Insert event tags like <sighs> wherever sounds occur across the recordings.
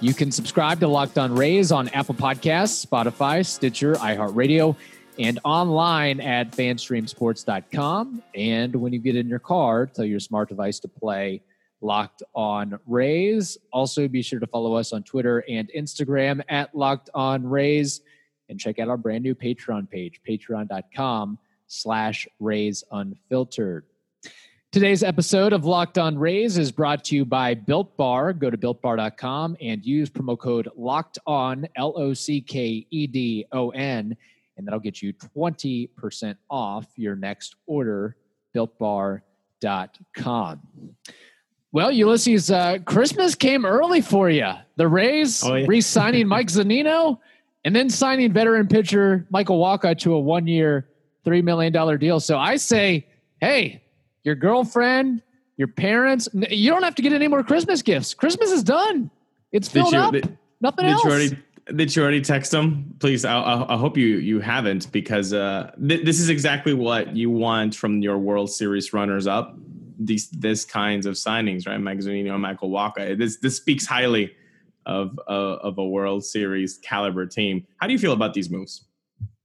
You can subscribe to Locked On Rays on Apple Podcasts, Spotify, Stitcher, iHeartRadio, and online at fanstreamsports.com. And when you get in your car, tell your smart device to play Locked On Rays. Also, be sure to follow us on Twitter and Instagram at Locked On Rays. And check out our brand new Patreon page, patreon.com slash Rays Unfiltered. Today's episode of Locked On Rays is brought to you by Built Bar. Go to builtbar.com and use promo code Locked On, L O C K E D O N, and that'll get you 20% off your next order. BuiltBar.com. Well, Ulysses, uh, Christmas came early for you. The Rays Oh, yeah. re signing Mike <laughs> Zunino and then signing veteran pitcher Michael Wacha to a one year, $3 million deal. So I say, hey, your girlfriend, your parents. You don't have to get any more Christmas gifts. Christmas is done. It's filled you up. did, Nothing did else. you already did you already text them? Please, I, I, I hope you you haven't because uh, th- this is exactly what you want from your World Series runners up. These this kinds of signings, right? Mike Zunino, Michael Wacha. This this speaks highly of uh, of a World Series caliber team. How do you feel about these moves?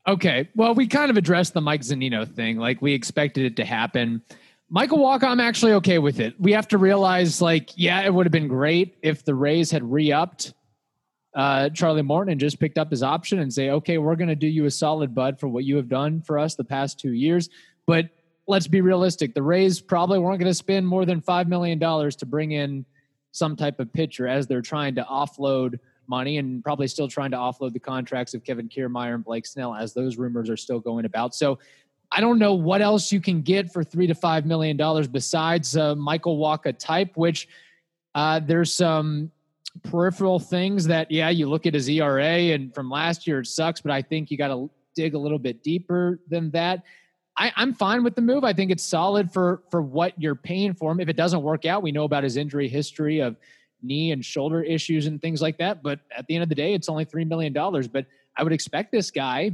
Okay. Well, we kind of addressed the Mike Zunino thing. Like we expected it to happen. Michael Walker, I'm actually okay with it. We have to realize, like, yeah, it would have been great if the Rays had re-upped uh, Charlie Morton and just picked up his option and say, okay, we're going to do you a solid bud for what you have done for us the past two years. But let's be realistic. The Rays probably weren't going to spend more than $5 million to bring in some type of pitcher as they're trying to offload money and probably still trying to offload the contracts of Kevin Kiermaier and Blake Snell as those rumors are still going about. So I don't know what else you can get for three to five million dollars besides uh, Michael Wacha type, which uh, there's some peripheral things that yeah you look at his ERA and from last year it sucks, but I think you got to dig a little bit deeper than that. I, I'm fine with the move. I think it's solid for for what you're paying for him. If it doesn't work out, we know about his injury history of knee and shoulder issues and things like that. But at the end of the day, it's only three million dollars. But I would expect this guy,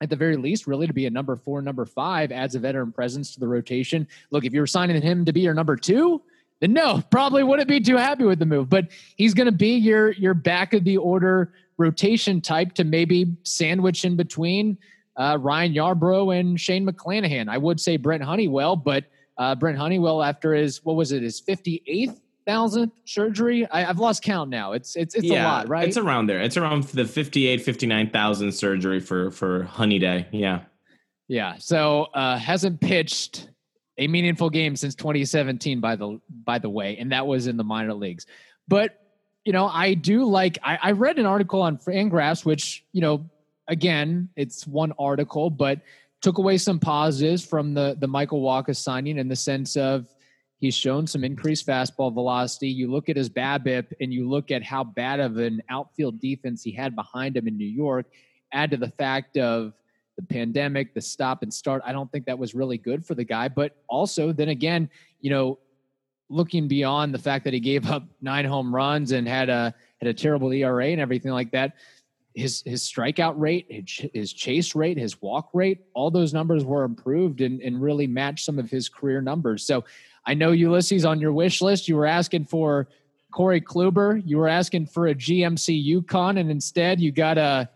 at the very least, really to be a number four, number five, adds a veteran presence to the rotation. Look, if you're signing him to be your number two, then no, probably wouldn't be too happy with the move. But he's going to be your your back of the order rotation type to maybe sandwich in between uh, Ryan Yarbrough and Shane McClanahan. I would say Brent Honeywell, but uh, Brent Honeywell after his what was it his fifty eighth thousandth surgery? I, I've lost count now. It's it's it's a lot, right? It's around there. It's around the 58, 59,000 surgery for for Honey Day. Yeah. Yeah. So uh, hasn't pitched a meaningful game since 2017. By the by the way, and that was in the minor leagues. But you know, I do like. I, I read an article on Fangraphs, which you know, again, it's one article, but took away some positives from the the Michael Wacha signing in the sense of he's shown some increased fastball velocity. You look at his BABIP and you look at how bad of an outfield defense he had behind him in New York. Add to the fact of the pandemic, the stop and start. I don't think that was really good for the guy. But also, then again, you know, looking beyond the fact that he gave up nine home runs and had a had a terrible ERA and everything like that, his his strikeout rate, his, chase rate, his walk rate, all those numbers were improved and, and really matched some of his career numbers. So I know Ulysses on your wish list, you were asking for Corey Kluber, you were asking for a GMC Yukon, and instead you got a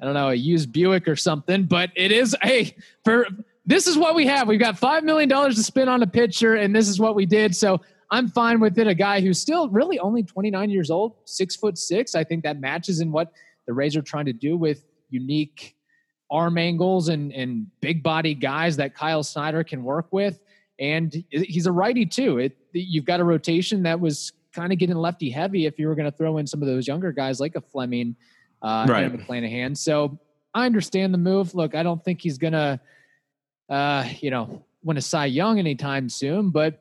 I don't know, a used Buick or something, but it is hey, for this is what we have. We've got five million dollars to spend on a pitcher, and this is what we did. So I'm fine with it. A guy who's still really only 29 years old, six foot six. I think that matches in what the Rays are trying to do with unique arm angles and and big body guys that Kyle Snyder can work with. And he's a righty too. It you've got a rotation that was kind of getting lefty heavy if you were going to throw in some of those younger guys like a Fleming uh, Right. and a McClanahan. So I understand the move. Look, I don't think he's gonna, uh, you know, win a Cy Young anytime soon, but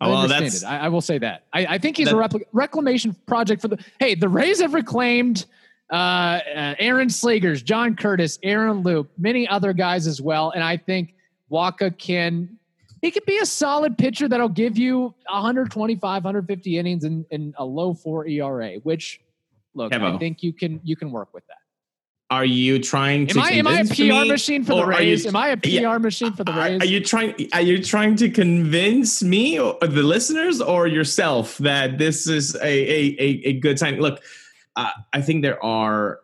I well, understand it. I, I will say that. I, I think he's a that- repli- reclamation project for the. Hey, the Rays have reclaimed uh, uh, Aaron Slegers, John Curtiss, Aaron Loup, many other guys as well. And I think Wacha can he could be a solid pitcher that'll give you 125, 150 innings and, and a low four ERA, which look, Evo. I think you can you can work with that. Are you trying to? Am I, am I a PR machine for the Rays? You, am I a PR yeah, machine for the Rays? Are, you trying? Are you trying to convince me, or the listeners, or yourself that this is a a, a, a good sign? Look, uh, I think there are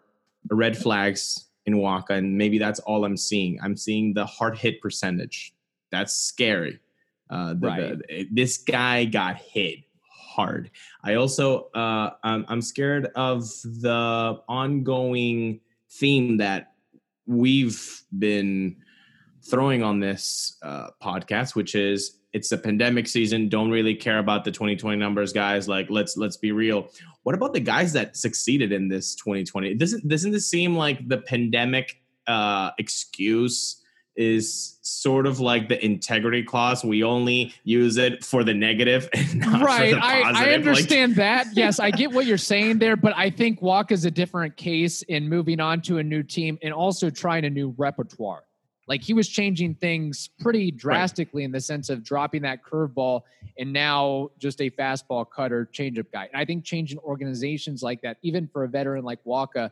red flags in Wacha, and maybe that's all I'm seeing. I'm seeing the hard hit percentage. That's scary. Uh, the, right. The, this guy got hit hard. I also uh, I'm, I'm scared of the ongoing theme that we've been throwing on this uh, podcast, which is it's a pandemic season. Don't really care about the 2020 numbers, guys. Like let's let's be real. What about the guys that succeeded in this 2020? Doesn't doesn't this seem like the pandemic uh, excuse? Is sort of like the integrity clause. We only use it for the negative <laughs> right. The I, I, understand like- <laughs> that. Yes, I get what you're saying there, but I think Walk is a different case in moving on to a new team and also trying a new repertoire. Like he was changing things pretty drastically right. in the sense of dropping that curveball and now just a fastball cutter changeup guy. And I think changing organizations like that, even for a veteran like Wacha,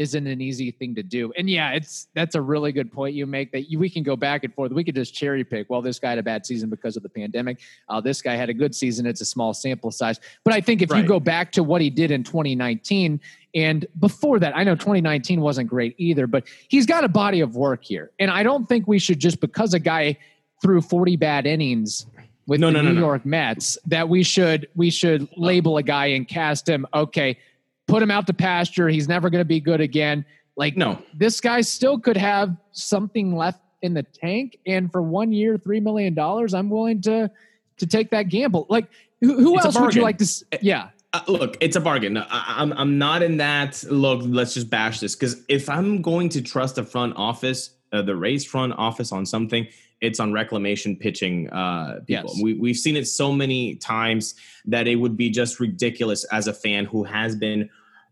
isn't an easy thing to do. And yeah, it's that's a really good point you make that you, we can go back and forth. We could just cherry pick. Well, this guy had a bad season because of the pandemic. Uh, this guy had a good season. It's a small sample size. But I think if right. you go back to what he did in 2019 and before that, I know 2019 wasn't great either, but he's got a body of work here. And I don't think we should just because a guy threw 40 bad innings with no, the no, New no, York Mets that we should we should label a guy and cast him okay put him out to pasture. He's never going to be good again. Like, no, this guy still could have something left in the tank. And for one year, $3 million, I'm willing to, to take that gamble. Like, who, who else would you like to? Yeah. Uh, look, it's a bargain. I, I'm I'm not in that. Look, let's just bash this because if I'm going to trust the front office, uh, the Rays front office on something, it's on reclamation pitching uh, people. Yes. We, we've seen it so many times that it would be just ridiculous as a fan who has been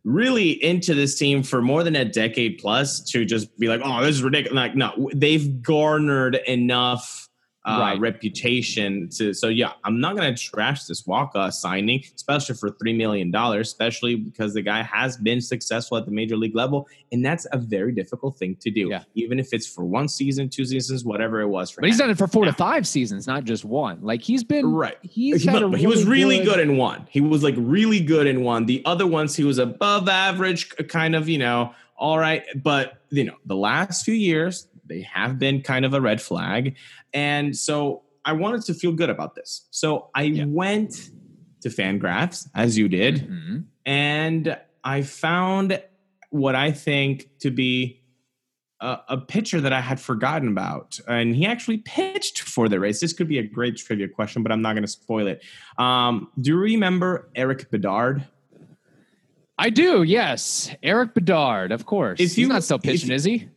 really into this team for more than a decade plus to just be like, oh, this is ridiculous. Like, no, they've garnered enough uh, right. reputation to. So yeah, I'm not going to trash this Wacha signing, especially for three million dollars, especially because the guy has been successful at the major league level, and that's a very difficult thing to do. Yeah. Even if it's for one season, two seasons, whatever it was. For but him. he's done it for four to five seasons, not just one. Like he's been right. He's he, really he was really good. good in one. He was like really good in one. The other ones, he was above average, kind of, you know all right. But, you know, the last few years, they have been kind of a red flag. And so I wanted to feel good about this. So I yeah. went to Fangraphs, as you did, mm-hmm. and I found what I think to be a, a, pitcher that I had forgotten about. And he actually pitched for the Rays. This could be a great trivia question, but I'm not going to spoil it. Um, do you remember Eric Bedard? I do, yes. Eric Bedard, of course. Is He's not still pitching, is he?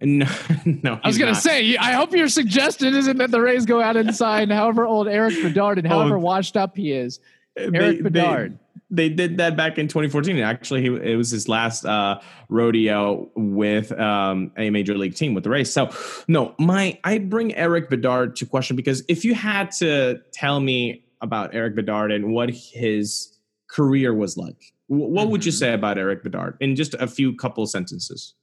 No, <laughs> no. I was going to say, I hope your suggestion isn't that the Rays go out and sign however old Eric Bedard and oh. however oh, washed up he is. Erik Bedard. They, they, did that back in 2014. Actually, he, it was his last uh, rodeo with um, a major league team with the Rays. So, no, my I bring Eric Bedard to question because if you had to tell me about Eric Bedard and what his career was like, what mm-hmm. would you mm-hmm. say about Eric Bedard in just a few couple sentences?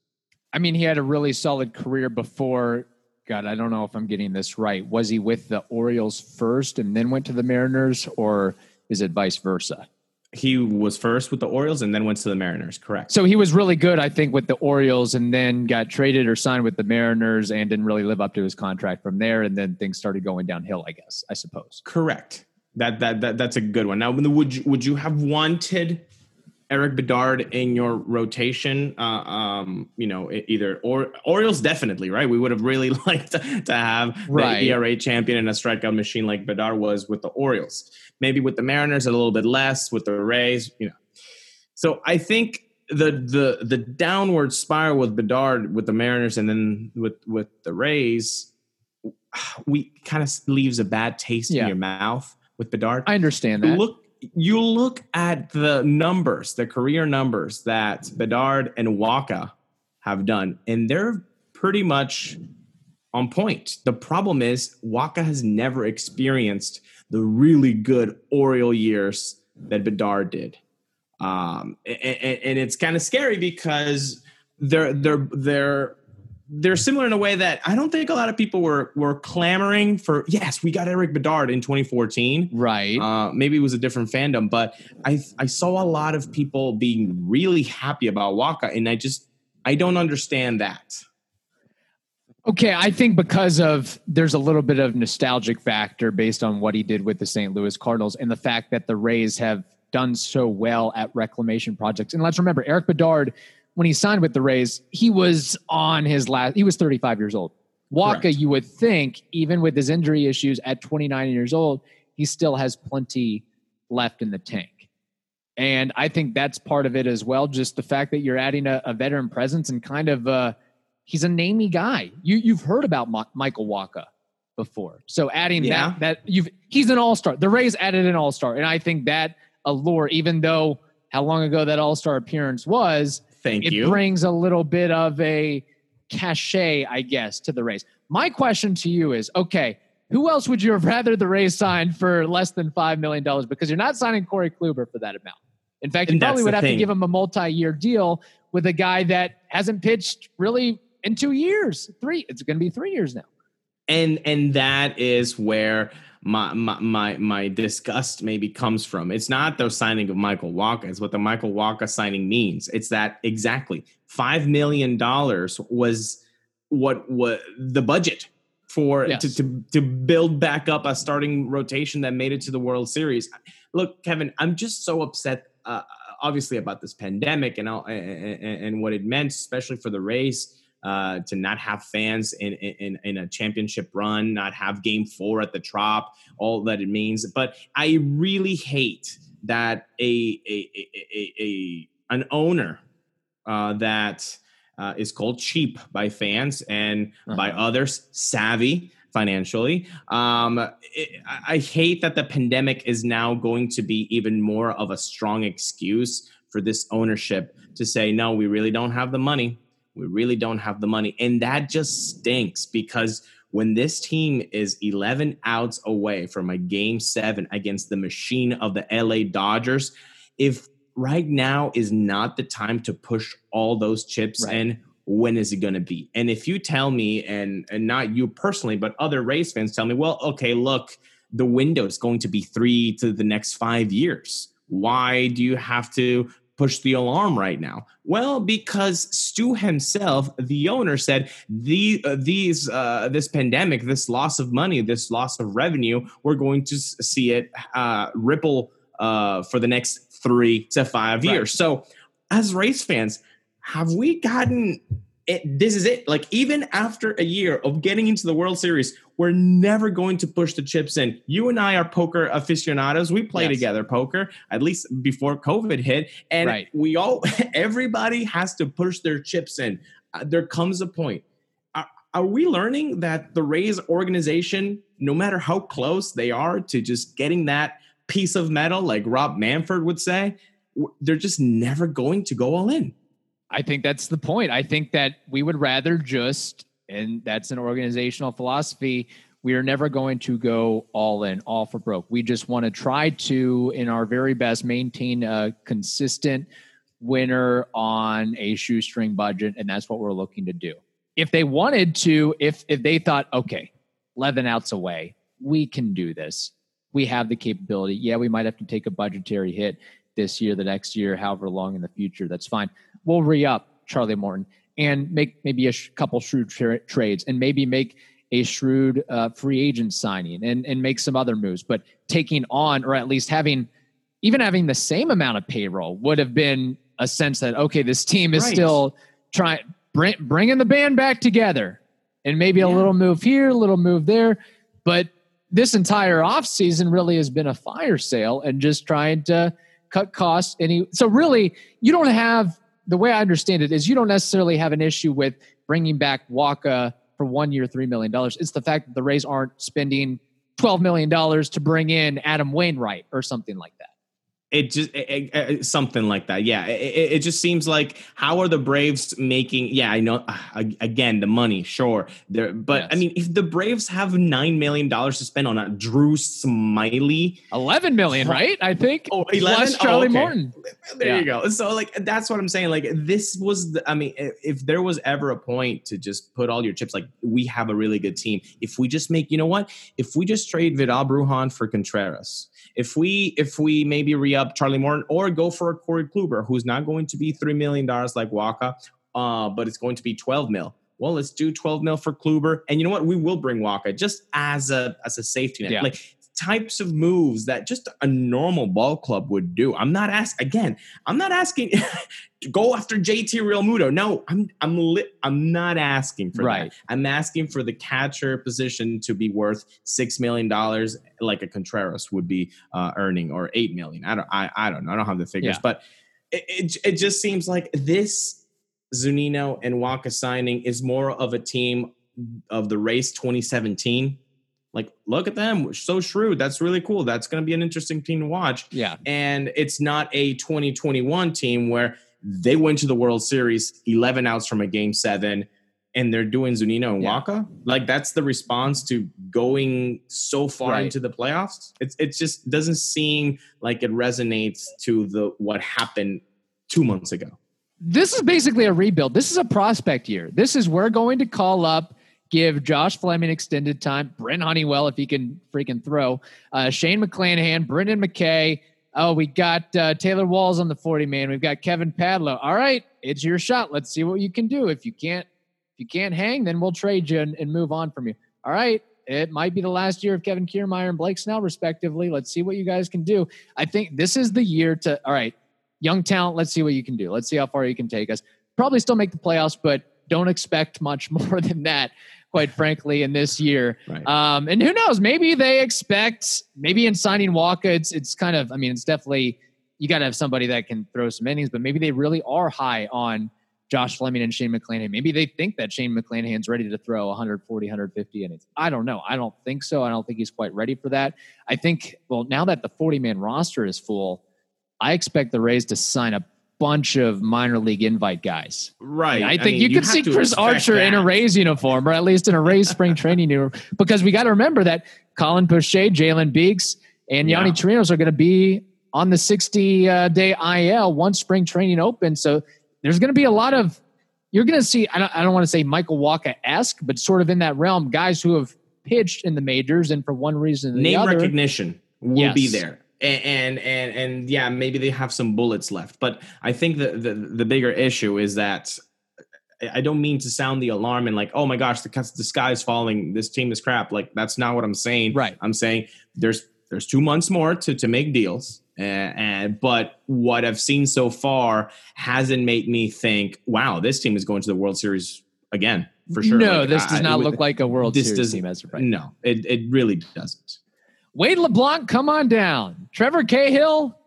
I mean, he had a really solid career before. God, I don't know if I'm getting this right. Was he with the Orioles first and then went to the Mariners, or is it vice versa? He was first with the Orioles and then went to the Mariners. Correct. So he was really good, I think, with the Orioles, and then got traded or signed with the Mariners, and didn't really live up to his contract from there. And then things started going downhill. I guess I suppose. Correct. That that, that that's a good one. Now, would you, would you have wanted Erik Bedard in your rotation, uh, um, you know, either or Orioles definitely, right? We would have really <laughs> liked to, to have right. the ERA champion and a strikeout machine like Bedard was with the Orioles. Maybe with the Mariners a little bit less, with the Rays, you know. So I think the the the downward spiral with Bedard with the Mariners and then with with the Rays, we kind of leaves a bad taste yeah. in your mouth with Bedard. I understand that. Look you look at the numbers, the career numbers that Bedard and Wacha have done, and they're pretty much on point. The problem is Wacha has never experienced the really good Oriole years that Bedard did. Um, and, and it's kind of scary because they're they're they're they're similar in a way that I don't think a lot of people were were clamoring for. Yes, we got Eric Bedard in 2014. Right. Uh, maybe it was a different fandom, but I I saw a lot of people being really happy about Wacha, and I just I don't understand that. Okay, I think because of there's a little bit of nostalgic factor based on what he did with the St. Louis Cardinals and the fact that the Rays have done so well at reclamation projects. And let's remember, Eric Bedard when he signed with the Rays, he was on his last, he was 35 years old. Wacha, Correct. you would think, even with his injury issues at 29 years old, he still has plenty left in the tank. And I think that's part of it as well. Just the fact that you're adding a, a veteran presence and kind of, uh, he's a namey guy. You, you've heard about Ma- Michael Wacha before. So adding yeah. that, that you've, he's an all star. The Rays added an all star. And I think that allure, even though how long ago that all star appearance was, Thank it you. brings a little bit of a cachet, I guess, to the Rays. My question to you is okay, who else would you have rather the Rays sign for less than $5 million? Because you're not signing Corey Kluber for that amount. In fact, you and probably would have thing. to give him a multi year deal with a guy that hasn't pitched really in two years. Three, it's going to be three years now. And and that is where my, my my my disgust maybe comes from. It's not the signing of Michael Wacha. It's what the Michael Wacha signing means. It's that exactly five million dollars was what what the budget for yes. to, to to build back up a starting rotation that made it to the World Series. Look, Kevin, I'm just so upset. Uh, obviously about this pandemic and, and and what it meant, especially for the race uh, to not have fans in, in, in a championship run, not have game four at the Trop, all that it means. But I really hate that a, a, a, a an owner uh, that uh, is called cheap by fans and uh-huh. by others savvy financially. Um, it, I hate that the pandemic is now going to be even more of a strong excuse for this ownership to say, no, we really don't have the money. We really don't have the money. And that just stinks because when this team is 11 outs away from a game seven against the machine of the LA Dodgers, if right now is not the time to push all those chips right. in, when is it going to be? And if you tell me, and, and not you personally, but other race fans tell me, well, okay, look, the window is going to be three to the next five years. Why do you have to push the alarm right now? Well, because Stu himself, the owner, said the uh, these uh, this pandemic, this loss of money, this loss of revenue, we're going to see it uh, ripple uh, for the next three to five years. Right. So, as race fans, have we gotten it, this is it. Like even after a year of getting into the World Series, we're never going to push the chips in. You and I are poker aficionados. We play yes. together poker at least before COVID hit, and right. we all <laughs> everybody has to push their chips in. Uh, there comes a point. Are, are we learning that the Rays organization, no matter how close they are to just getting that piece of metal, like Rob Manfred would say, they're just never going to go all in. I think that's the point. I think that we would rather just, and that's an organizational philosophy. We are never going to go all in, all for broke. We just want to try to, in our very best, maintain a consistent winner on a shoestring budget, and that's what we're looking to do. If they wanted to, if if they thought, okay, 11 outs away, we can do this. We have the capability. Yeah, we might have to take a budgetary hit this year, the next year, however long in the future. That's fine we'll re up Charlie Morton and make maybe a sh- couple shrewd tra- trades and maybe make a shrewd uh, free agent signing and, and make some other moves. But taking on, or at least having, even having the same amount of payroll would have been a sense that, okay, this team is right. still trying, bring, bringing the band back together and maybe a little move here, a little move there. But this entire offseason really has been a fire sale and just trying to cut costs. Any so really, you don't have the way I understand it is you don't necessarily have an issue with bringing back Wacha for one year, $3 million. It's the fact that the Rays aren't spending $12 million to bring in Adam Wainwright or something like that. It just it, it, something like that. Yeah, it, it, just seems like how are the Braves making? Yeah, I know. Uh, again, the money, sure. There, but yes. I mean, if the Braves have nine million dollars to spend on a Drew Smyly eleven million, right? I think. Oh, 11? Plus Charlie oh, okay. Morton. There yeah. you go. So like that's what I'm saying. Like this was. The, I mean, if there was ever a point to just put all your chips, like we have a really good team. If we just make, you know what? If we just trade Vidal Bruján for Contreras if we if we maybe re-up Charlie Morton or go for a Corey Kluber, who's not going to be three million dollars like Wacha, uh, but it's going to be twelve mil. Well, let's do twelve mil for Kluber, and you know what? We will bring Wacha just as a as a safety net. Yeah. Like types of moves that just a normal ball club would do. I'm not asking again. I'm not asking <laughs> to go after JT Realmuto. No, I'm I'm li- I'm not asking for right. that. I'm asking for the catcher position to be worth six million dollars, like a Contreras would be uh, earning, or eight million. I don't I, I don't know. I don't have the figures, yeah. but it, it it just seems like this Zunino and Wacha signing is more of a team of the race 2017 like look at them. So shrewd. That's really cool. That's going to be an interesting team to watch. Yeah. And it's not a 2021 team where they went to the world series 11 outs from a game seven and they're doing zunino and yeah. wacha like that's the response to going so far right. into the playoffs? It's it just doesn't seem like it resonates to the what happened two months ago. This is basically a rebuild. This is a prospect year. This is we're going to call up give Josh Fleming extended time, Brent Honeywell, if he can freaking throw, uh, Shane McClanahan, Brendan McKay. Oh, we got uh, Taylor Walls on the 40 man. We've got Kevin Padlo. All right, it's your shot. Let's see what you can do. If you can't, if you can't hang, then we'll trade you and, and move on from you. All right, it might be the last year of Kevin Kiermaier and Blake Snell, respectively. Let's see what you guys can do. I think this is the year to, all right, young talent, let's see what you can do. Let's see how far you can take us. Probably still make the playoffs, but don't expect much <laughs> more than that quite frankly, in this year. Right. Um, and who knows? Maybe they expect maybe in signing Wacha, it's it's kind of. I mean, it's definitely you got to have somebody that can throw some innings, but maybe they really are high on Josh Fleming and Shane McClanahan. Maybe they think that Shane McClanahan's ready to throw 140, 150 innings. I don't know. I don't think so. I don't think he's quite ready for that. I think, well, now that the 40 man roster is full, I expect the Rays to sign a bunch of minor league invite guys. Right. I, mean, I think I mean, you, you could see Chris Archer that. in a Rays uniform, or at least in a Rays spring <laughs> training uniform, because we got to remember that Colin Poche, Jalen Beeks, and Yonny yeah. Chirinos are going to be on the 60 uh, day IL once spring training opens. So there's going to be a lot of, you're going to see, I don't, I don't want to say Michael Wacha esque, but sort of in that realm, guys who have pitched in the majors and for one reason name other, recognition will yes. be there and and and yeah maybe they have some bullets left but i think the the, the bigger issue is that I don't mean to sound the alarm and like, oh my gosh, the, the sky is falling. This team is crap. Like that's not what I'm saying. Right. I'm saying there's there's two months more to to make deals. And, and but what I've seen so far hasn't made me think, wow, this team is going to the World Series again for sure. No, like, this does not look like a World Series team as of right. No, it it really doesn't. Wade LeBlanc, come on down. Trevor Cahill,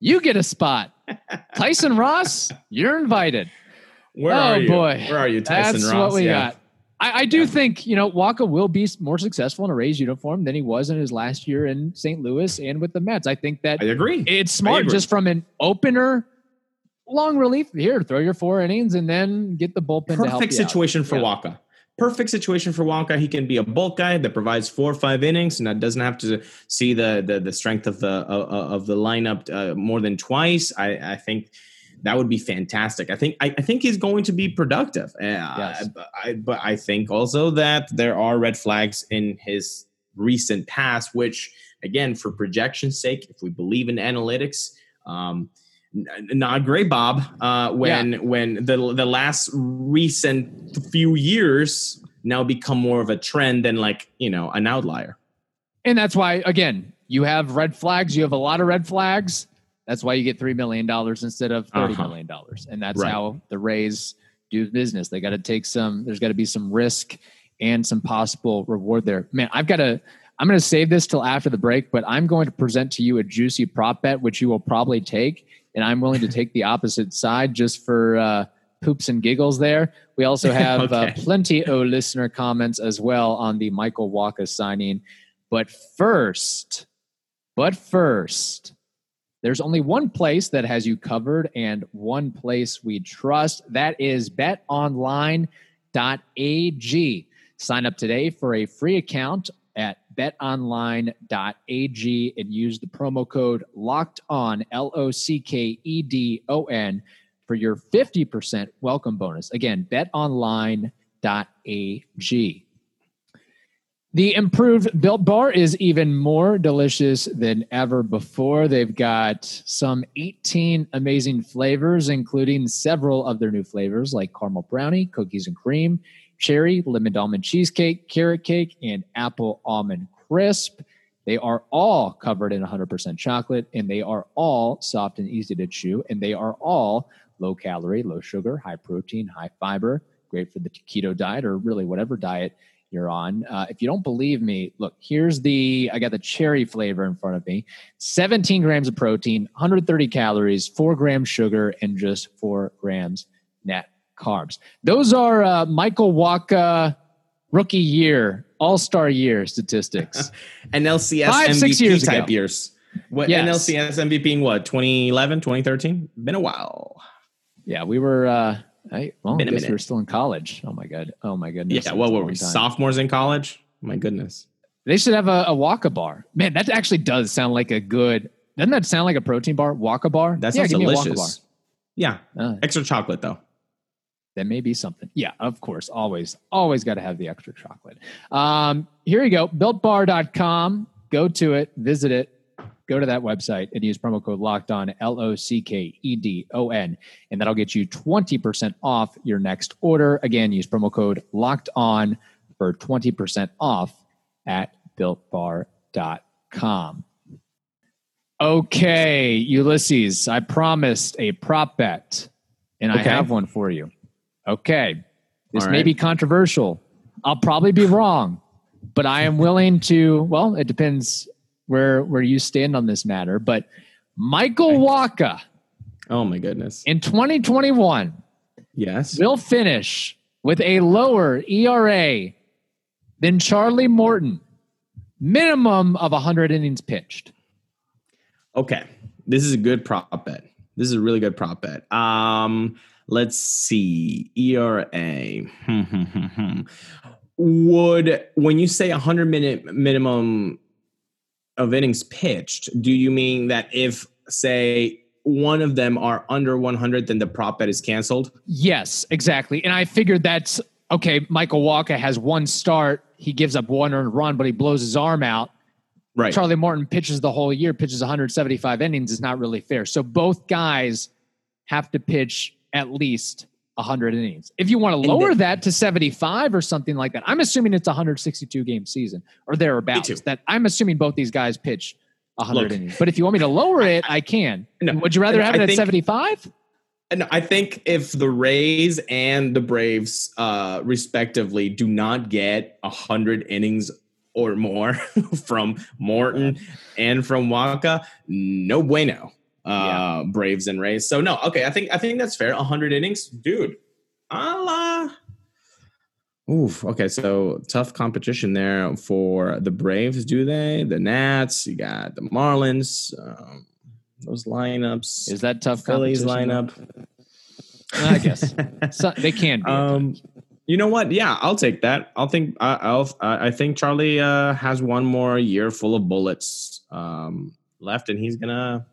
you get a spot. <laughs> Tyson Ross, you're invited. Where oh, are you? boy. Where are you, Tyson That's Ross? what we yeah. got. I, I do yeah. think, you know, Wacha will be more successful in a Rays uniform than he was in his last year in St. Louis and with the Mets. I think that I agree. It's smart agree. just from an opener long relief here, throw your four innings and then get the bullpen Perfect situation for yeah. Wacha perfect situation for Wacha. He can be a bulk guy that provides four or five innings and that doesn't have to see the the, the strength of the uh, of the lineup uh, more than twice. I, I think that would be fantastic. I think I, I think he's going to be productive. Uh, yes. I, but I think also that there are red flags in his recent past, which again, for projection sake, if we believe in analytics. Um, not great, Bob. Uh, when yeah. when the the last recent few years now become more of a trend than like you know an outlier. And that's why again you have red flags. You have a lot of red flags. That's why you get three million dollars instead of thirty uh-huh. million dollars, and that's right. how the Rays do business. They got to take some. There's got to be some risk and some possible reward there. Man, I've got to. I'm going to save this till after the break, but I'm going to present to you a juicy prop bet, which you will probably take and I'm willing to take the opposite side just for uh, poops and giggles. There, we also <laughs> have uh, okay. uh, plenty of listener comments as well on the Michael Wacha signing. But first, but first, There's only one place that has you covered and one place we trust. That is betonline.ag. Sign up today for a free account betonline.ag and use the promo code locked on L O C K E D O N for your 50% welcome bonus. Again, betonline.ag. The improved Built Bar is even more delicious than ever before. They've got some 18 amazing flavors, including several of their new flavors like caramel brownie, cookies and cream, cherry, lemon almond cheesecake, carrot cake, and apple almond crisp. They are all covered in 100% chocolate, and they are all soft and easy to chew, and they are all low calorie, low sugar, high protein, high fiber, great for the keto diet or really whatever diet you're on. Uh, if you don't believe me, look, here's the, I got the cherry flavor in front of me 17 grams of protein, 130 calories, four grams sugar, and just four grams net carbs. Those are uh, Michael Wacha rookie year, all star year statistics. <laughs> and LCS Five, MVP years type ago. years. What yes. NLCS MVP in what 2011, 2013? Been a while. Yeah, we were uh I, well, I guess we were still in college. Oh my god. Oh my goodness. Yeah. What were we? Time. Sophomores in college? my goodness. They should have a, a Wacha bar. Man, that actually does sound like a good. Doesn't that sound like a protein bar? Wacha bar. That sounds yeah, delicious. Yeah. Uh, extra chocolate though. That may be something. Yeah, of course. Always, always got to have the extra chocolate. Um, here you go. Builtbar.com. Go to it. Visit it go to that website and use promo code locked on L O C K E D O N, and that'll get you 20% off your next order. Again, use promo code locked on for 20% off at builtbar.com. Okay, Ulysses, I promised a prop bet, and okay. I have one for you. Okay, this right. may be controversial. I'll probably be wrong, but I am willing to. Well, it depends where where you stand on this matter, but Michael Wacha. Oh my goodness. In 2021, yes. Will finish with a lower ERA than Charlie Morton. Minimum of 100 innings pitched. Okay. This is a good prop bet. This is a really good prop bet. Um let's see. ERA. Would when you say 100 minute minimum of innings pitched, do you mean that if, say, one of them are under 100, then the prop bet is canceled? Yes, exactly. And I figured that's okay. Michael Wacha has one start. He gives up one earned run, but he blows his arm out. Right. Charlie Morton pitches the whole year, pitches 175 innings is not really fair. So both guys have to pitch at least 100 innings. If you want to lower then, that to 75 or something like that, I'm assuming it's 162 game season or thereabouts. That I'm assuming both these guys pitch 100 Look, innings. But if you want me to lower it, I, I can. No, Would you rather have it at 75? And I think if the Rays and the Braves, uh, respectively, do not get 100 innings or more <laughs> from Morton and from Wacha, no bueno uh, yeah. Braves and Rays. So no, okay, I think I think that's fair. 100 innings, dude. Allah. Oof. Okay, so tough competition there for the Braves. Do they? The Nats. You got the Marlins. Um, those lineups. Is that tough? Phillies lineup. I guess <laughs> so, they can. Be um, you know what? Yeah, I'll take that. I'll think. I, will I think Charlie uh, has one more year full of bullets um, left, and he's gonna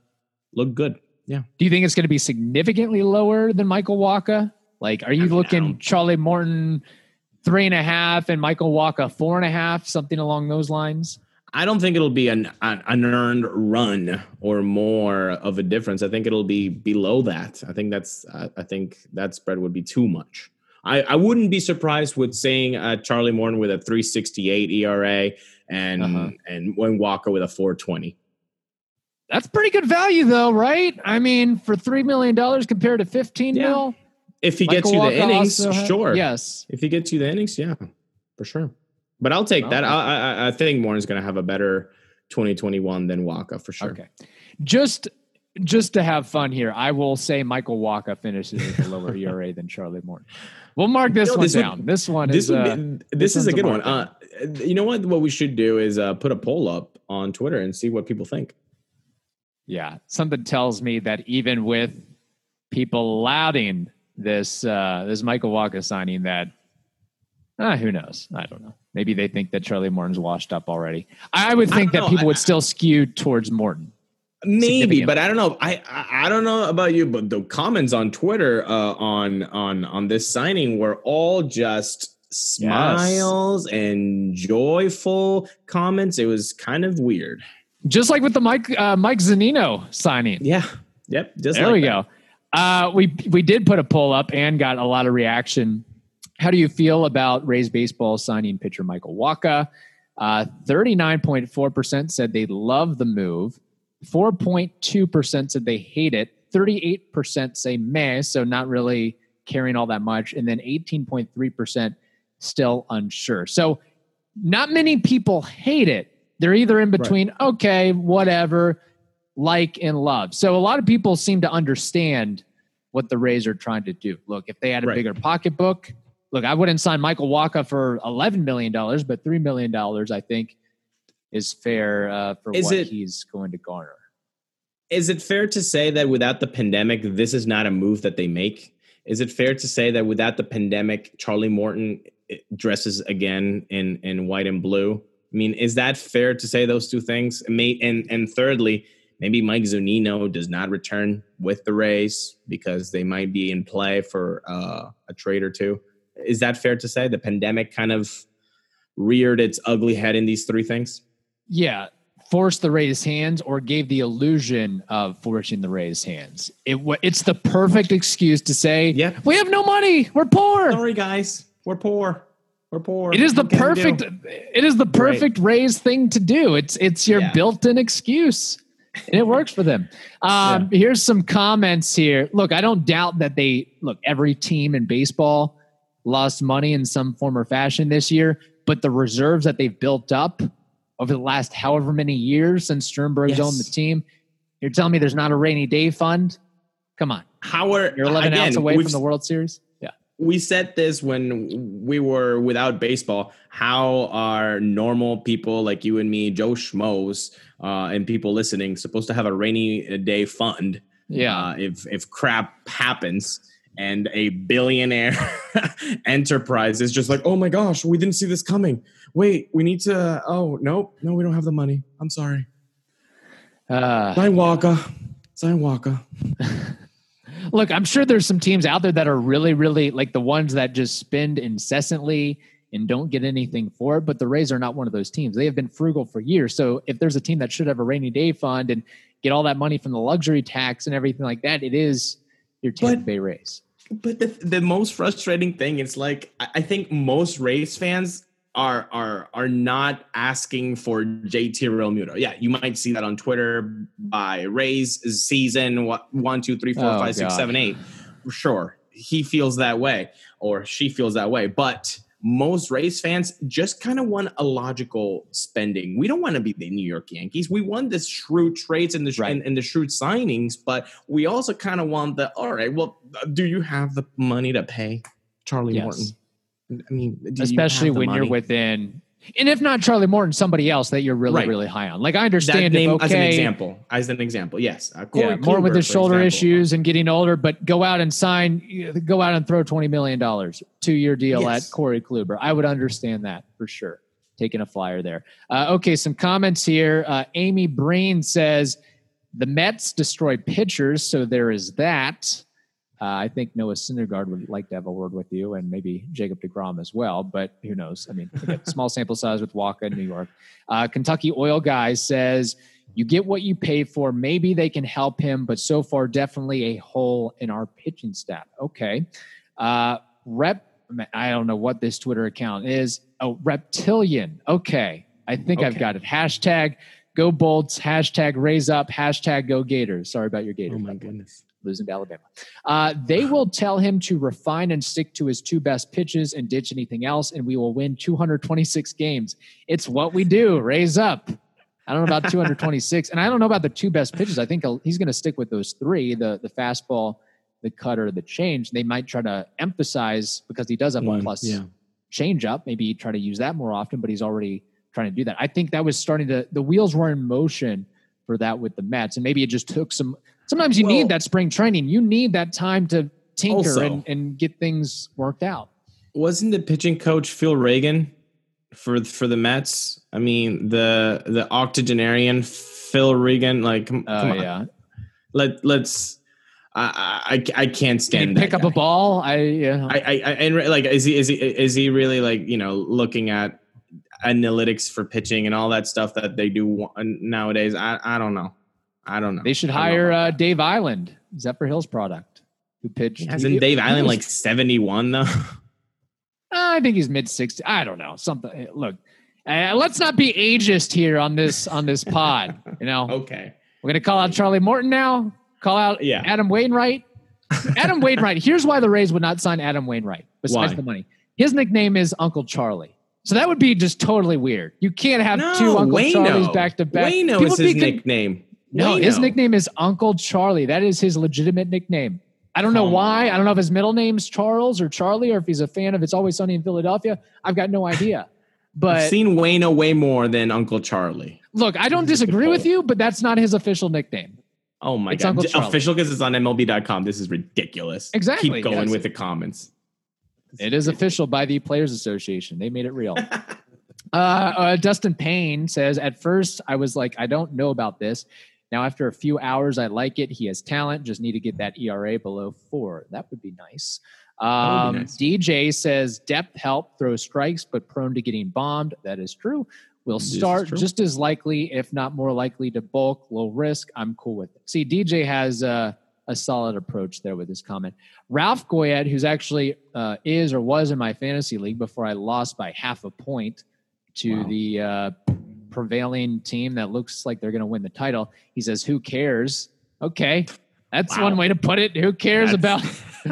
look good. Yeah. Do you think it's going to be significantly lower than Michael Wacha? Like, are you looking Charlie Morton three and a half and Michael Wacha four and a half, something along those lines? I don't think it'll be an, an earned run or more of a difference. I think it'll be below that. I think that's I think that spread would be too much. I, I wouldn't be surprised with saying uh, Charlie Morton with a 368 ERA and uh-huh. and when Wacha with a 420. That's pretty good value, though, right? I mean, for three million dollars compared to fifteen yeah. mil. If he Michael gets you the innings, had, sure. Yes. If he gets you the innings, yeah, for sure. But I'll take that. I, I, I think Warren's going to have a better 2021 than Wacha for sure. Okay. Just just to have fun here, I will say Michael Wacha finishes with a lower <laughs> ERA than Charlie Morton. We'll mark this, one this down. Would, this one this is uh, be, this, this is a good one. Uh, you know what? What we should do is uh, put a poll up on Twitter and see what people think. Yeah, something tells me that even with people lauding this uh, this Michael Wacha signing, that uh, who knows? I don't know. Maybe they think that Charlie Morton's washed up already. I would think that know. people I- would still skew towards Morton. Maybe, but I don't know. I, I I don't know about you, but the comments on Twitter uh, on on on this signing were all just smiles and joyful comments. It was kind of weird. Just like with the Mike uh, Mike Zunino signing. Yeah. Yep. Just there like we that. go. Uh, we we did put a poll up and got a lot of reaction. How do you feel about Rays baseball signing pitcher Michael Wacha? Thirty nine point four percent said they love the move. Four point two percent said they hate it. Thirty eight percent say meh, so not really caring all that much, and then eighteen point three percent still unsure. So not many people hate it. They're either in between, okay, whatever, like and love. So a lot of people seem to understand what the Rays are trying to do. Look, if they had a Right. bigger pocketbook, look, I wouldn't sign Michael Wacha for $11 million, but $3 million, I think, is fair uh, for Is what it- he's going to garner. Is it fair to say that without the pandemic, this is not a move that they make? Is it fair to say that without the pandemic, Charlie Morton eh, dresses again in in white and blue? I mean, is that fair to say those two things? May, and and thirdly, maybe Mike Zunino does not return with the Rays because they might be in play for uh, a trade or two. Is that fair to say the pandemic kind of reared its ugly head in these three things? Yeah, forced the Rays' hands or gave the illusion of forcing the Rays' hands. It it's the perfect excuse to say, Yeah. we have no money, we're poor. Sorry, guys, we're poor. We're poor. It is the What can we do? perfect. It is the perfect Rays thing to do. It's it's your Yeah. built-in excuse, and it works for them. <laughs> Um, Here's some comments here. Look, I don't doubt that they look. Every team in baseball lost money in some form or fashion this year, but the reserves that they've built up over the last however many years since Sternberg's Yes. owned the team, you're telling me there's not a rainy day fund? Come on, How are you're 11 again, outs away from the World Series. We said this when we were without baseball. How are normal people like you and me, Joe Schmoes, uh, and people listening supposed to have a rainy day fund? Yeah. uh, if if crap happens and a billionaire <laughs> enterprise is just like, oh my gosh, we didn't see this coming. Wait, we need to. Oh nope, no, we don't have the money. I'm sorry. Uh, Sign Wacha. Sign Wacha. <laughs> Look, I'm sure there's some teams out there that are really, really like the ones that just spend incessantly and don't get anything for it. But the Rays are not one of those teams. They have been frugal for years. So if there's a team that should have a rainy day fund and get all that money from the luxury tax and everything like that, it is your Tampa But- Bay Rays. But the the most frustrating thing is like I I think most Rays fans are are are not asking for JT Realmuto. Yeah, you might see that on Twitter by Rays season what one, two, three, four, Oh, five, six, seven. Sure, he feels that way or she feels that way, but most Rays fans just kind of want a logical spending. We don't want to be the New York Yankees. We want the shrewd trades and the Right. and, and the shrewd signings, but we also kind of want the all right. Well, do you have the money to pay Charlie Yes. Morton? I mean, you Especially the when you're within, and if not Charlie Morton, somebody else that you're really, Right. really high on. Like I understand name okay, as an example. As an example, yes. Uh, Corey yeah, more with Kluber, his shoulder example. issues and getting older, but go out and sign, go out and throw twenty million dollars two year deal Yes. at Corey Kluber. I would understand that for sure. Taking a flyer there. Uh, okay, some comments here. Uh, Amy Breen says the Mets destroy pitchers, so there is that. Uh, I think Noah Syndergaard would like to have a word with you, and maybe Jacob Degrom as well. But who knows? I mean, <laughs> small sample size with Wacha in New York. Uh, Kentucky Oil Guy says you get what you pay for. Maybe they can help him, but so far, definitely a hole in our pitching staff. Okay. Uh, rep, I don't know what this Twitter account is. Oh, reptilian. Okay. I think I've got it. Hashtag go bolts, hashtag raise up, hashtag go Gators. Sorry about your Gators. Oh my goodness. Losing to Alabama. Uh, they will tell him to refine and stick to his two best pitches and ditch anything else, and we will win 226 games. It's what we do. Raise up. I don't know about 226, and I don't know about the two best pitches. I think he's going to stick with those three: the the fastball, the cutter, the change. They might try to emphasize because he does have one One, plus yeah. change up. Maybe try to use that more often, but he's already trying to do that. I think that was starting to the wheels were in motion for that with the Mets. And maybe it just took some. Sometimes you Well- need that spring training. You need that time to tinker Also- and, and get things worked out. Wasn't the pitching coach Phil Regan for for the Mets? I mean, the the octogenarian Phil Regan. Like, come, Oh come on. yeah, Let let's. I I, I can't can stand you that pick up a ball? I yeah. I, I, I and re- like is he is he is he really like you know looking at analytics for pitching and all that stuff that they do nowadays? I I don't know. I don't know. they should I don't know hire uh, Dave Eiland, Zephyr Hills product, who pitched. Hasn't he- Dave he Allen was- like seventy one though? <laughs> I think he's mid 60. I don't know. Something. Look, uh, let's not be ageist here on this on this pod. <laughs> You know, okay. we're gonna call out Charlie Morton now. Call out Yeah. Adam Wainwright. <laughs> Adam Wainwright. Here's why the Rays would not sign Adam Wainwright. Besides Why? the money, his nickname is Uncle Charlie. So that would be just totally weird. You can't have No, two Uncle Wayno. Charlies back to back. Wayno People is his con- nickname. No, his nickname is Uncle Charlie. That is his legitimate nickname. I don't know Come why. I don't know if his middle name's Charles or Charlie or if he's a fan of It's Always Sunny in Philadelphia. I've got no idea. <laughs> But I've seen Wayno way more than Uncle Charlie. look, I don't disagree with you, but that's not his official nickname. Oh my It's god! Uncle Charlie. Official because it's on MLB.com. This is ridiculous. Exactly, Keep going yes. with the comments. It is official by the Players Association. They made it real. <laughs> uh, uh, Dustin Payne says, At first, I was like, I don't know about this. Now, after a few hours, I like it. He has talent. Just need to get that ERA below four. That would be nice. Um, nice. DJ says, Depth help throw strikes, but prone to getting bombed. That is true. We'll start true. just as likely, if not more likely, to bulk, low risk. I'm cool with it. See, DJ has uh, a solid approach there with his comment. Ralph Goyette, who's actually uh, is or was in my fantasy league before I lost by half a point to Wow. the uh, prevailing team that looks like they're going to win the title. He says, "Who cares?" Okay, that's Wow. one way to put it. Who cares about <laughs>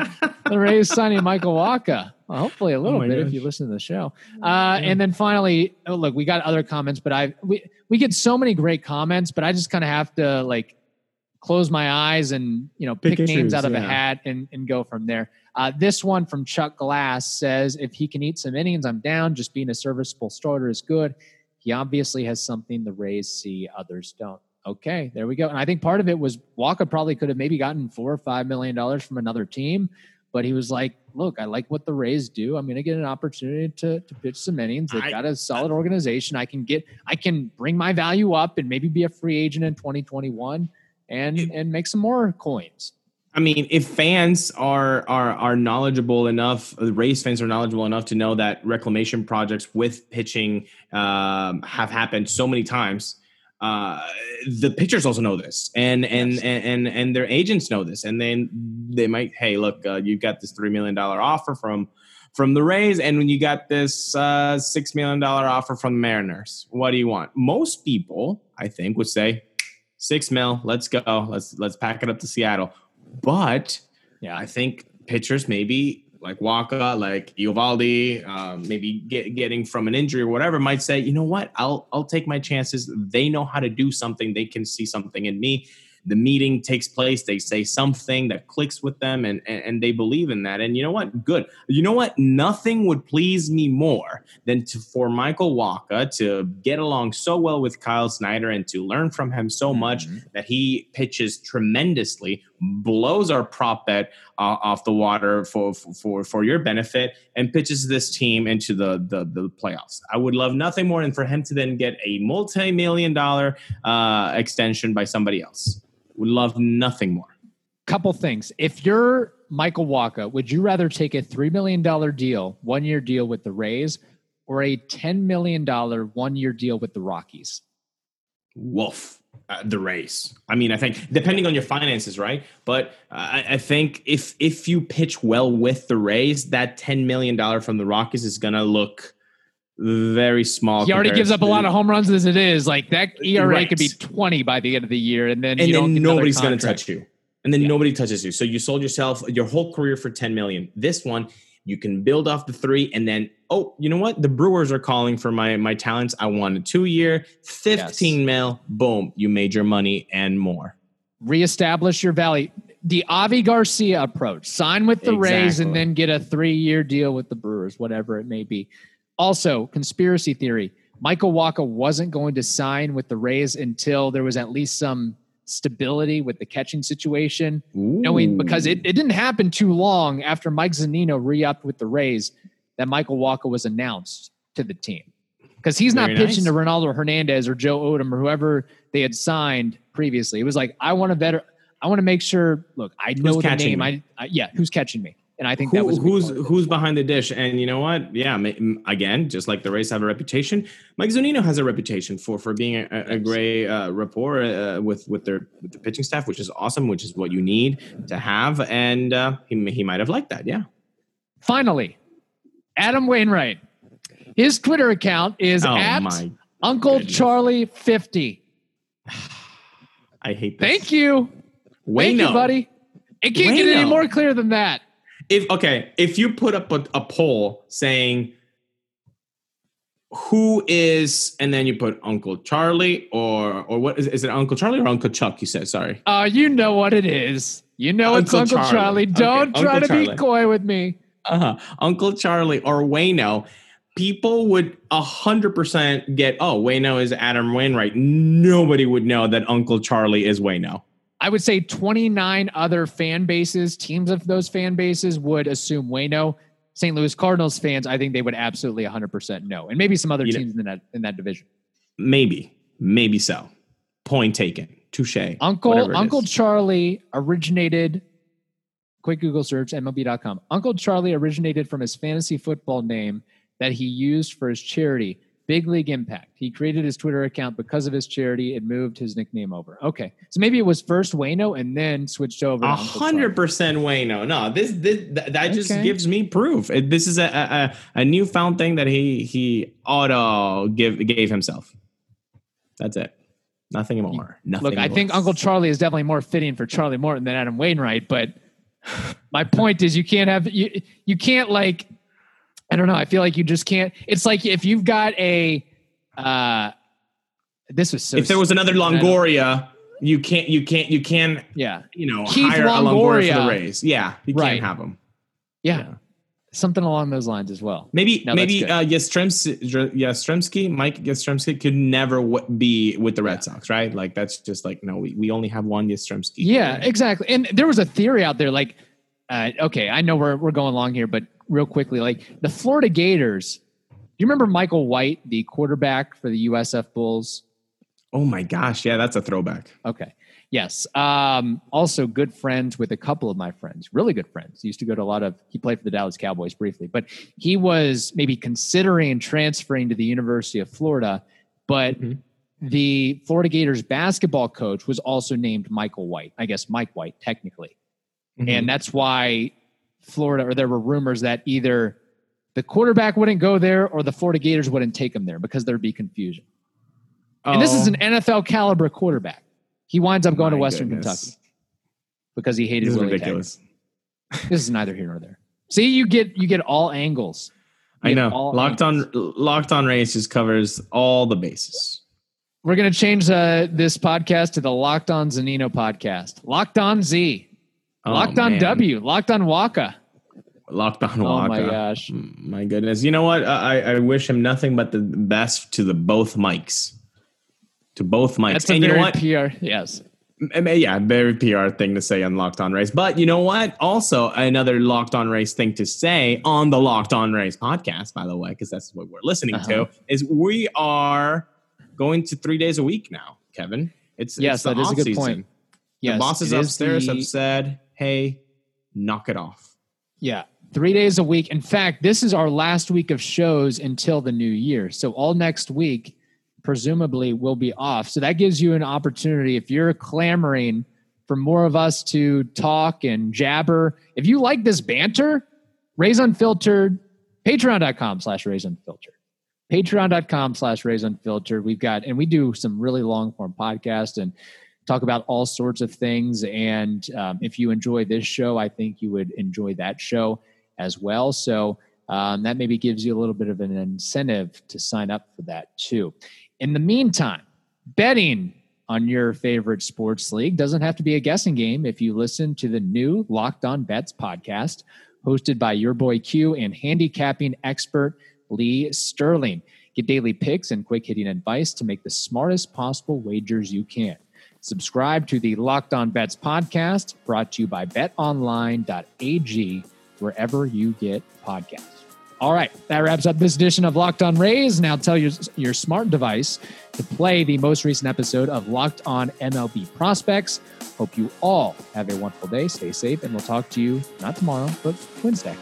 the Rays signing Michael Wacha? Well, hopefully, a little Oh bit if you listen to the show. Uh, And then finally, oh, look, we got other comments, but I we we get so many great comments, but I just kind of have to like close my eyes and you know pick, Pick and names out of a hat and, and go from there. Uh, this one from Chuck Glass says, "If he can eat some innings, I'm down. Just being a serviceable starter is good. He obviously has something the Rays see others don't." Okay, there we go. And I think part of it was Wacha probably could have maybe gotten four or five million dollars from another team, but he was like, "Look, I like what the Rays do. I'm going to get an opportunity to to pitch some innings. They've I- got a solid organization. I can get, I can bring my value up and maybe be a free agent in 2021 and It- and make some more coins." I mean, if fans are are are knowledgeable enough, the Rays fans are knowledgeable enough to know that reclamation projects with pitching um, have happened so many times. Uh, the pitchers also know this, and and, Yes. and and and their agents know this, and then they might, hey, look, uh, you got this three million dollar offer from from the Rays, and when you got this uh, six million dollar offer from the Mariners, what do you want? Most people, I think, would say six mil. Let's go. Let's let's pack it up to Seattle. But Yeah, I think pitchers maybe like Wacha, like Eovaldi, um, maybe get, getting from an injury or whatever, might say, you know what, I'll I'll take my chances. They know how to do something. They can see something in me. The meeting takes place. They say something that clicks with them, and, and and they believe in that. And you know what? Good. You know what? Nothing would please me more than to for Michael Wacha to get along so well with Kyle Snyder and to learn from him so much Mhm. that he pitches tremendously, blows our prop bet uh, off the water for, for for your benefit, and pitches this team into the, the the playoffs. I would love nothing more than for him to then get a multi million dollar uh, extension by somebody else. Would love nothing more. couple things. If you're Michael Wacha, would you rather take a $3 million deal, one year deal with the Rays, or a $10 million one year deal with the Rockies? Wolf. Uh, the Rays. I mean, I think depending on your finances, right? But uh, I, I think if if you pitch well with the Rays, that ten million dollar from the Rockies is gonna look very small. He already gives up a lot of home runs as it is. Like that ERA Right. could be 20 by the end of the year, and then and you don't then nobody's going to touch you and then Yeah. nobody touches you so you sold yourself your whole career for 10 million this one you can build off the three and then oh you know what? The brewers are calling for my my talents. I want a two year 15 mil boom you made your money and more. Reestablish your value. The Avi Garcia approach: sign with the Rays and then get a three-year deal with the Brewers, whatever it may be. Also, conspiracy theory: Michael Wacha wasn't going to sign with the Rays until there was at least some stability with the catching situation. Ooh. Knowing because it, it didn't happen too long after Mike Zunino re-upped with the Rays that Michael Wacha was announced to the team. Because he's not Very pitching nice. to Ronaldo Hernandez or Joe Odom or whoever they had signed previously. It was like, I want to better I want to make sure, look, I know the catching name. I, I yeah, who's catching me? And I think that was who's part of it. who's behind the dish, and you know what? Yeah, ma- again, just like the Rays have a reputation, Mike Zunino has a reputation for for being a, a, a great uh, rapport uh, with with their with the pitching staff, which is awesome, which is what you need to have, and uh, he he might have liked that. Yeah. Finally, Adam Wainwright. His Twitter account is Oh at! Uncle goodness. Charlie 50. <sighs> I hate this. Thank you. Wayno. Thank you, buddy. It can't get any more clear than that. If okay, if you put up a, a poll saying who is, and then you put Uncle Charlie or or what is, is it Uncle Charlie or Uncle Chuck? You said sorry. Uh, you know what it is. You know it's Uncle Uncle Charlie. Charlie. Don't Okay, try Uncle to be coy with me. uh-huh. Uncle Charlie or Wayno, people would a hundred percent get. Oh, Wayno is Adam Wainwright. Nobody would know that Uncle Charlie is Wayno. I would say 29 other fan bases, teams of those fan bases would assume Wayno. St. Louis Cardinals fans, I think they would absolutely 100% know. And maybe some other You know- teams in that in that division. Maybe, maybe so. Point taken. Touche. Uncle Uncle is. Charlie originated quick Google search MLB.com. Uncle Charlie originated from his fantasy football name that he used for his charity, Big League Impact. He created his Twitter account because of his charity and moved his nickname over. Okay. So maybe it was first Wayno and then switched over A hundred percent Wayno. No, this this that, that just Okay. gives me proof. This is a, a a- newfound thing that he he auto give gave himself. That's it. Nothing more. Nothing. Look, I think. Uncle Charlie is definitely more fitting for Charlie Morton than Adam Wainwright, but <sighs> my point is you can't have you you can't like I don't know, I feel like you just can't it's like if you've got a uh this was so if there was another. Longoria, you can't you can't you can yeah. you know Keith hire a Longoria for the Rays. Yeah, you Right. can't have him. yeah. Yeah. Something along those lines as well. Maybe No, maybe uh, Yastrzemski, Yastrzemski, Mike Yastrzemski could never w- be with the Red Sox, right? Like that's just like no, we, we only have one Yastrzemski. Yeah, exactly. And there was a theory out there, like, uh, okay, I know we're we're going long here, but real quickly, like the Florida Gators. Do you remember Michael White, the quarterback for the USF Bulls? Oh my gosh, yeah, that's a throwback. Okay. Yes. Um, also, good friends with a couple of my friends, really good friends. He used to go to a lot of, he played for the Dallas Cowboys briefly, but he was maybe considering transferring to the University of Florida. But Mhm. the Florida Gators basketball coach was also named Michael White, I guess Mike White, technically. Mm-hmm. And that's why Florida, or there were rumors that either the quarterback wouldn't go there or the Florida Gators wouldn't take him there because there'd be confusion. And this is Oh, an NFL caliber quarterback. He winds up going to Western goodness. Kentucky because he hated This is Willie ridiculous. Taggart. <laughs> This is neither here nor there. See, you get you get all angles. You I know. Locked angles. on Locked on Rays just covers all the bases. We're gonna change uh, this podcast to the Locked On Zunino podcast. Locked On Z. Oh, Locked On man. W. Locked On Wacha. Locked on Wacha. Oh my gosh. My goodness. You know what? I, I wish him nothing but the best to the both mics. To both mics. That's a and you know very what? PR. Yes. Yeah, very PR thing to say on Locked On Rays. But you know what? Also, another Locked On Rays thing to say on the Locked On Rays podcast, by the way, because that's what we're listening Uh-huh. to, is we are going to three days a week now, Kevin. It's Yes, it's that is a good off-season. point. Yes, the bosses upstairs the- have said, "Hey, knock it off." Yeah, three days a week. In fact, this is our last week of shows until the new year. So all next week, presumably, will be off. So that gives you an opportunity if you're clamoring for more of us to talk and jabber. If you like this banter, Rays Unfiltered, patreon.com slash Rays Unfiltered. Patreon.com slash Rays Unfiltered. We've got, and we do some really long form podcasts and talk about all sorts of things. And um, if you enjoy this show, I think you would enjoy that show as well. So um, that maybe gives you a little bit of an incentive to sign up for that too. In the meantime, betting on your favorite sports league doesn't have to be a guessing game if you listen to the new Locked On Bets podcast hosted by your boy Q and handicapping expert Lee Sterling. Get daily picks and quick hitting advice to make the smartest possible wagers you can. Subscribe to the Locked On Bets podcast brought to you by betonline.ag, wherever you get podcasts. All right, that wraps up this edition of Locked On Rays. Now tell your, your smart device to play the most recent episode of Locked On MLB Prospects. Hope you all have a wonderful day. Stay safe, and we'll talk to you not tomorrow, but Wednesday.